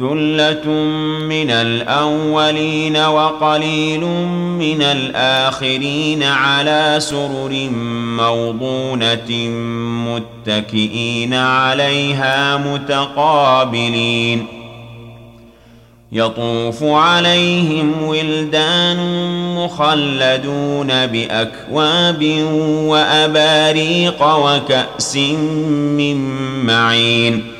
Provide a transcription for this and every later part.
ثله من الاولين وقليل من الاخرين على سرر موضونه متكئين عليها متقابلين يطوف عليهم ولدان مخلدون باكواب واباريق وكاس من معين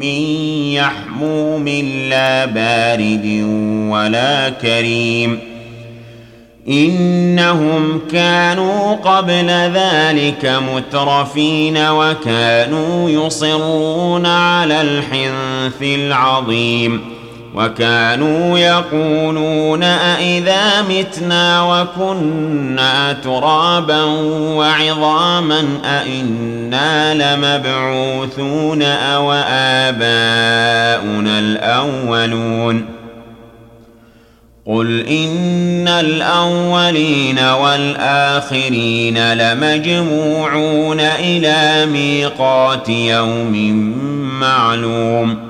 من يحموم لا بارد ولا كريم إنهم كانوا قبل ذلك مترفين وكانوا يصرون على الحنث العظيم وكانوا يقولون أإذا متنا وكنا ترابا وعظاما أإنا لمبعوثون أو آباؤنا الأولون قل إن الأولين والآخرين لمجموعون إلى ميقات يوم معلوم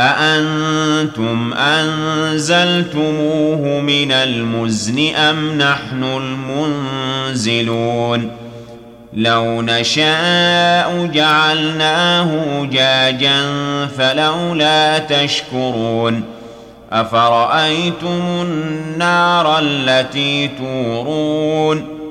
أأنتم أنزلتموه من المزن أم نحن المنزلون؟ لو نشاء جعلناه جاجا فلولا تشكرون. أفرأيتم النار التي تورون؟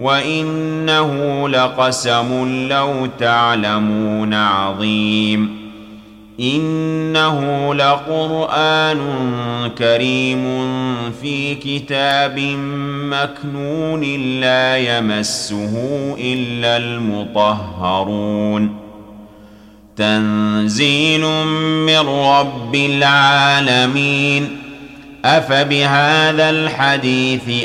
وانه لقسم لو تعلمون عظيم انه لقران كريم في كتاب مكنون لا يمسه الا المطهرون تنزيل من رب العالمين افبهذا الحديث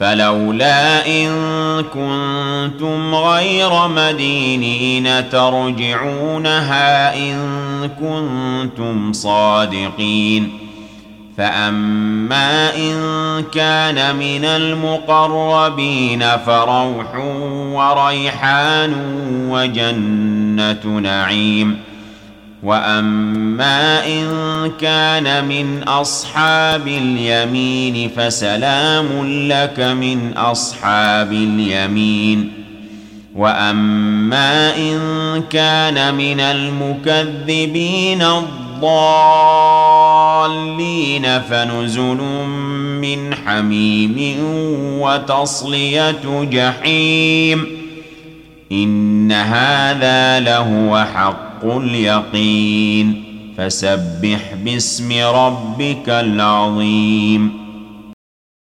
فلولا إن كنتم غير مدينين ترجعونها إن كنتم صادقين. فأما إن كان من المقربين فروح وريحان وجنة نعيم. واما ان كان من اصحاب اليمين فسلام لك من اصحاب اليمين واما ان كان من المكذبين الضالين فنزل من حميم وتصليه جحيم ان هذا لهو حق حق اليقين. فسبح باسم ربك العظيم.